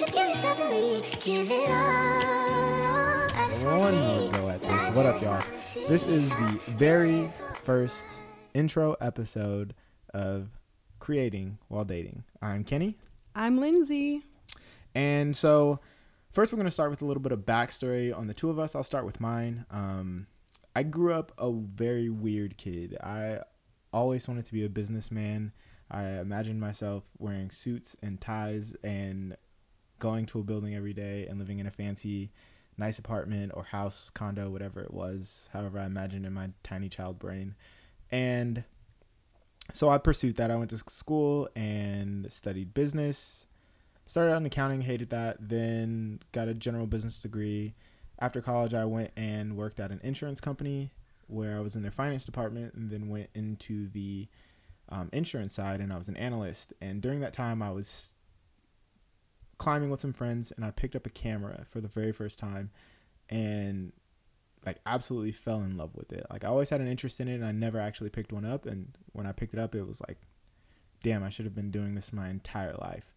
you give yourself to me. Give it all. I just One more go at this. What up, y'all? This is the very first intro episode of Creating While Dating. I'm Kenny. I'm Lindsay. And so, first, we're going to start with a little bit of backstory on the two of us. I'll start with mine. Um, I grew up a very weird kid. I always wanted to be a businessman. I imagined myself wearing suits and ties and going to a building every day and living in a fancy, nice apartment or house, condo, whatever it was, however I imagined in my tiny child brain. And so I pursued that. I went to school and studied business started out in accounting, hated that, then got a general business degree. After college, I went and worked at an insurance company where I was in their finance department and then went into the um, insurance side and I was an analyst. And during that time, I was climbing with some friends and I picked up a camera for the very first time and like absolutely fell in love with it. Like I always had an interest in it and I never actually picked one up. And when I picked it up, it was like, damn, I should have been doing this my entire life.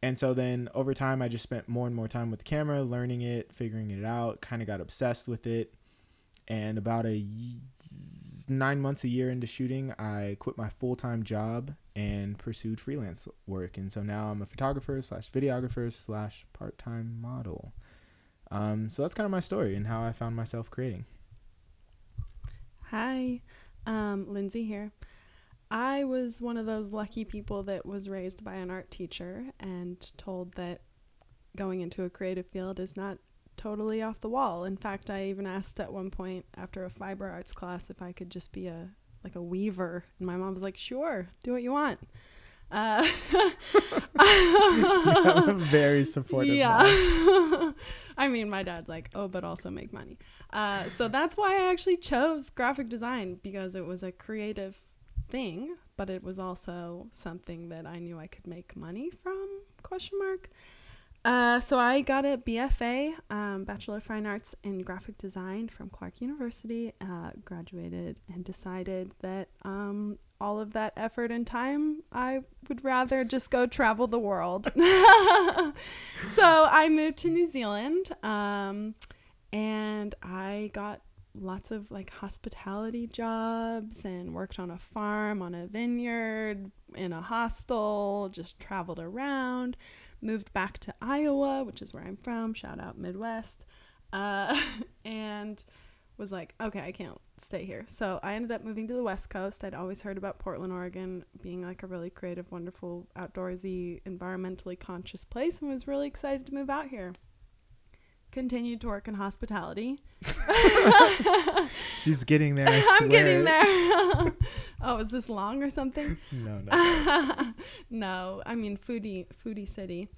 And so then over time, I just spent more and more time with the camera, learning it, figuring it out, kind of got obsessed with it. And about a y- nine months, a year into shooting, I quit my full time job and pursued freelance work. And so now I'm a photographer slash videographer slash part time model. Um, so that's kind of my story and how I found myself creating. Hi, um, Lindsay here. I was one of those lucky people that was raised by an art teacher and told that going into a creative field is not totally off the wall. In fact, I even asked at one point after a fiber arts class if I could just be a like a weaver, and my mom was like, "Sure, do what you want." Uh, very supportive. yeah. I mean, my dad's like, oh, but also make money. Uh, so that's why I actually chose graphic design because it was a creative thing, but it was also something that I knew I could make money from? Question mark. Uh, so I got a BFA, um, Bachelor of Fine Arts in Graphic Design from Clark University. Uh, graduated and decided that um, all of that effort and time, I would rather just go travel the world. so I moved to New Zealand, um, and I got lots of like hospitality jobs and worked on a farm, on a vineyard, in a hostel, just traveled around moved back to Iowa, which is where I'm from. Shout out Midwest. Uh, and was like, okay, I can't stay here. So I ended up moving to the West Coast. I'd always heard about Portland, Oregon being like a really creative, wonderful, outdoorsy, environmentally conscious place and was really excited to move out here. Continued to work in hospitality. She's getting there. I I'm getting there. oh, is this long or something? No, no. no, I mean foodie, foodie city.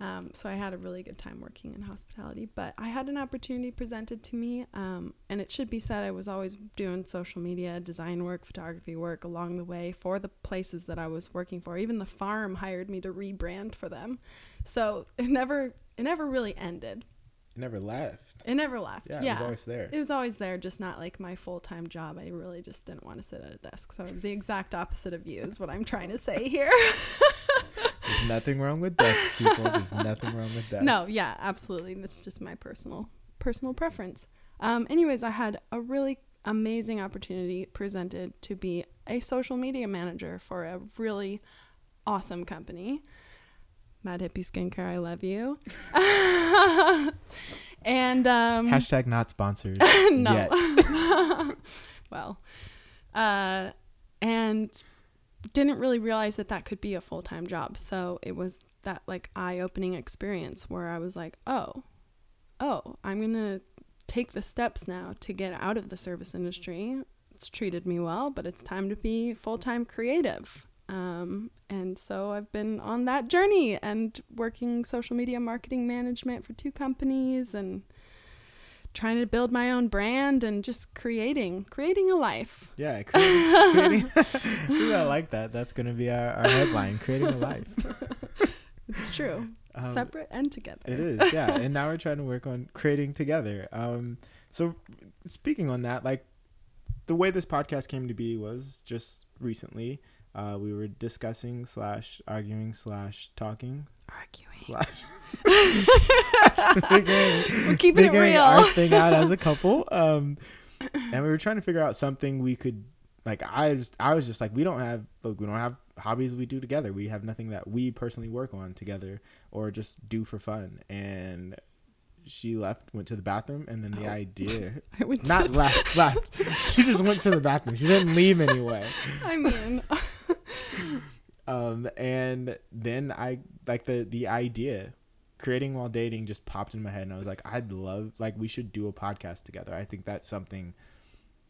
Um, so I had a really good time working in hospitality, but I had an opportunity presented to me, um, and it should be said I was always doing social media, design work, photography work along the way for the places that I was working for. Even the farm hired me to rebrand for them, so it never, it never really ended. It never left. It never left. Yeah, Yeah, it was always there. it was always there, just not like my full time job. I really just didn't want to sit at a desk. So the exact opposite of you is what I'm trying to say here. There's nothing wrong with desk, people. There's nothing wrong with desk. no, yeah, absolutely. That's just my personal personal preference. Um, anyways, I had a really amazing opportunity presented to be a social media manager for a really awesome company. Mad Hippie Skincare, I love you. and um, Hashtag not sponsored. no. Yet. well, uh, and didn't really realize that that could be a full time job. So it was that like eye opening experience where I was like, oh, oh, I'm gonna take the steps now to get out of the service industry. It's treated me well, but it's time to be full time creative. Um, and so I've been on that journey and working social media marketing management for two companies and trying to build my own brand and just creating creating a life Yeah, creating. creating I like that. That's going to be our, our headline creating a life. it's true Um, separate and together It is, yeah. and now we're trying to work on creating together. Um, so speaking on that, like the way this podcast came to be was just recently. Uh, we were discussing slash arguing slash talking Arguing. slash figuring, We're keeping it real. our thing out as a couple. Um, and we were trying to figure out something we could like. I just I was just like, we don't have like we don't have hobbies we do together. We have nothing that we personally work on together or just do for fun. And she left, went to the bathroom, and then the Oh. idea I would not left left. She just went to the bathroom. She didn't leave anyway. I mean, Um, and then I like the the idea creating while dating just popped in my head and I was like I'd love like we should do a podcast together. I think that's something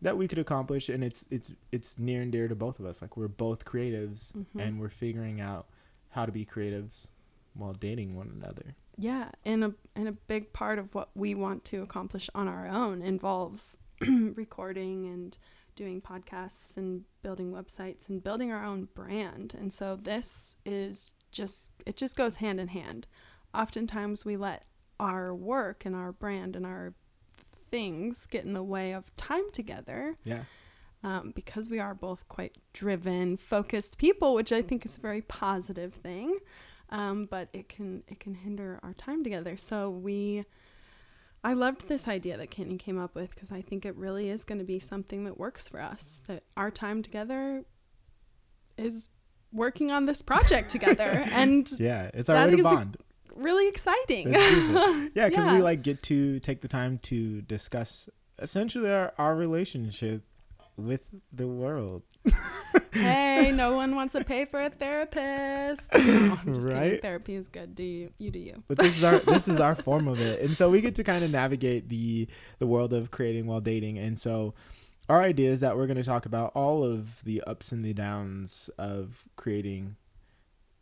that we could accomplish and it's it's it's near and dear to both of us. Like we're both creatives Mhm. and we're figuring out how to be creatives while dating one another. yeah, and a and a big part of what we want to accomplish on our own involves recording and doing podcasts and building websites and building our own brand. And so this is just it just goes hand in hand. Oftentimes we let our work and our brand and our things get in the way of time together Yeah. um, because we are both quite driven, focused people, which I think is a very positive thing. Um, but it can it can hinder our time together. So we, I loved this idea that Kenny came up with because I think it really is going to be something that works for us. That our time together is working on this project together, and Yeah, it's our way to bond. really exciting. Yeah, because we like get to take the time to discuss essentially our, our relationship with the world. hey, no one wants to pay for a therapist. No, I'm just kidding. Right? Therapy is good. Do you? You do you. But this is our this is our form of it, and so we get to kind of navigate the the world of creating while dating. And so our idea is that we're going to talk about all of the ups and the downs of creating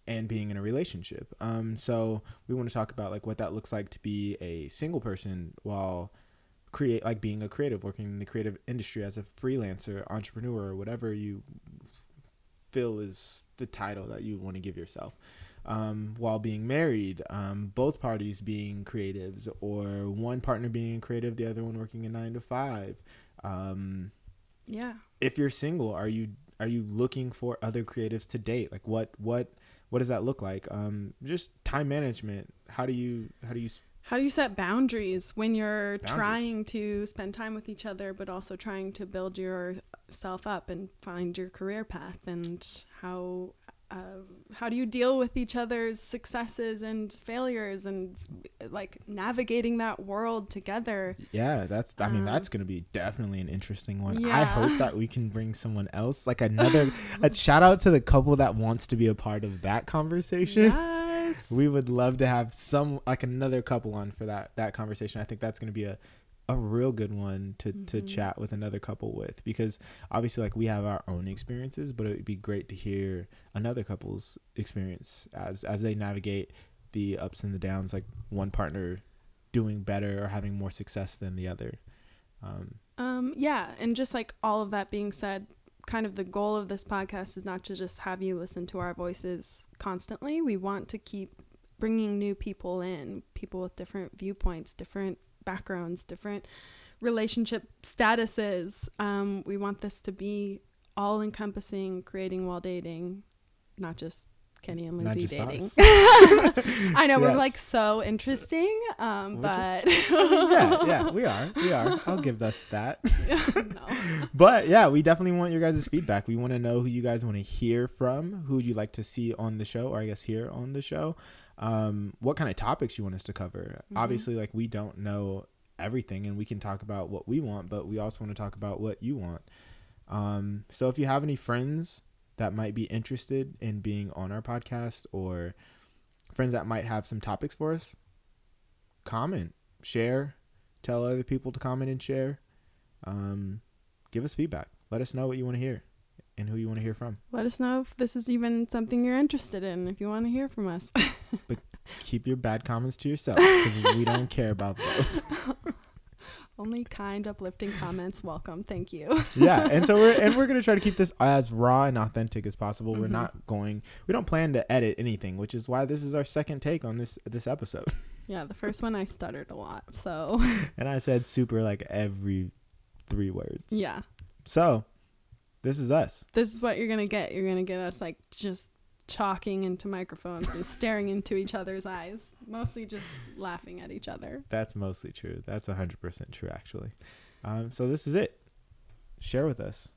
and being in a relationship. Um, so we want to talk about like what that looks like to be a single person while create like being a creative, working in the creative industry as a freelancer, entrepreneur, or whatever you feel is the title that you want to give yourself. Um, while being married, um, both parties being creatives, or one partner being creative, the other one working a nine to five. Um, Yeah. if you're single, are you are you looking for other creatives to date? Like what what what does that look like? Um, just time management. How do you how do you How do you set boundaries when you're Boundaries. trying to spend time with each other, but also trying to build yourself up and find your career path? And how uh, how do you deal with each other's successes and failures, and like navigating that world together? Yeah, that's. I mean, Um, that's gonna be definitely an interesting one. Yeah. I hope that we can bring someone else, like another. a shout out to the couple that wants to be a part of that conversation. Yes. We would love to have some, like another couple on for that that conversation. I think that's gonna be a a real good one to to Mhm. chat with another couple with because obviously like we have our own experiences, but it would be great to hear another couple's experience as as they navigate the ups and the downs. Like one partner doing better or having more success than the other. Um, Um, yeah, and just like all of that being said, kind of the goal of this podcast is not to just have you listen to our voices constantly. We want to keep bringing new people in, people with different viewpoints, different backgrounds, different relationship statuses. Um, we want this to be all encompassing, creating while dating, not just Kenny and Lindsay dating. I know we're like so interesting, um, but yeah, yeah, we are, we are. I'll give us that. no. but yeah, we definitely want your guys' feedback. We want to know who you guys want to hear from, who would you like to see on the show, or I guess hear on the show. Um, what kind of topics you want us to cover. Mhm. Obviously, like we don't know everything, and we can talk about what we want, but we also want to talk about what you want. Um, so if you have any friends that might be interested in being on our podcast, or friends that might have some topics for us, comment, share, tell other people to comment and share. Um, give us feedback. Let us know what you want to hear and who you want to hear from. Let us know if this is even something you're interested in, if you want to hear from us. But keep your bad comments to yourself because we don't care about those. Only kind, uplifting comments. Welcome. Thank you. yeah, and so we're and we're gonna try to keep this as raw and authentic as possible. We're Mhm. not going. We don't plan to edit anything, which is why this is our second take on this this episode. Yeah, the first one I stuttered a lot. So, And I said super like every three words. yeah. So, This is us. This is what you're gonna get. You're gonna get us like just talking into microphones and staring into each other's eyes, mostly just laughing at each other. That's mostly true. That's 100% true, actually. Um, so this is it. Share with us,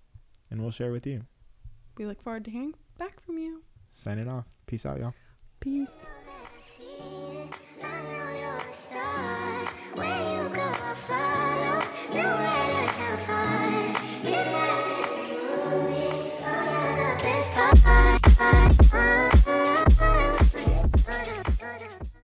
and we'll share with you. We look forward to hearing back from you. Signing off. Peace out, y'all. Peace.